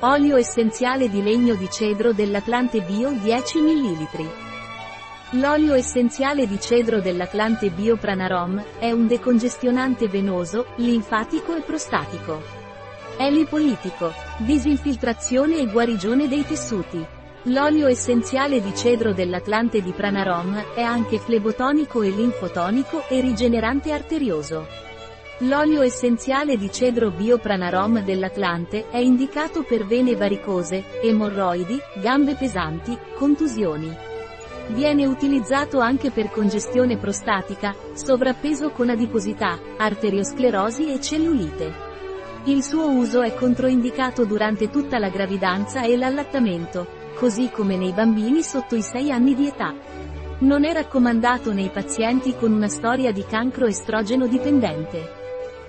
Olio essenziale di legno di cedro dell'Atlante Bio 10 ml. L'olio essenziale di cedro dell'Atlante Bio Pranarom è un decongestionante venoso, linfatico e prostatico. È lipolitico, disinfiltrazione e guarigione dei tessuti. L'olio essenziale di cedro dell'Atlante di Pranarom è anche flebotonico e linfotonico e rigenerante arterioso. L'olio essenziale di cedro biopranarom dell'Atlante è indicato per vene varicose, emorroidi, gambe pesanti, contusioni. Viene utilizzato anche per congestione prostatica, sovrappeso con adiposità, arteriosclerosi e cellulite. Il suo uso è controindicato durante tutta la gravidanza e l'allattamento, così come nei bambini sotto i 6 anni di età. Non è raccomandato nei pazienti con una storia di cancro estrogeno dipendente.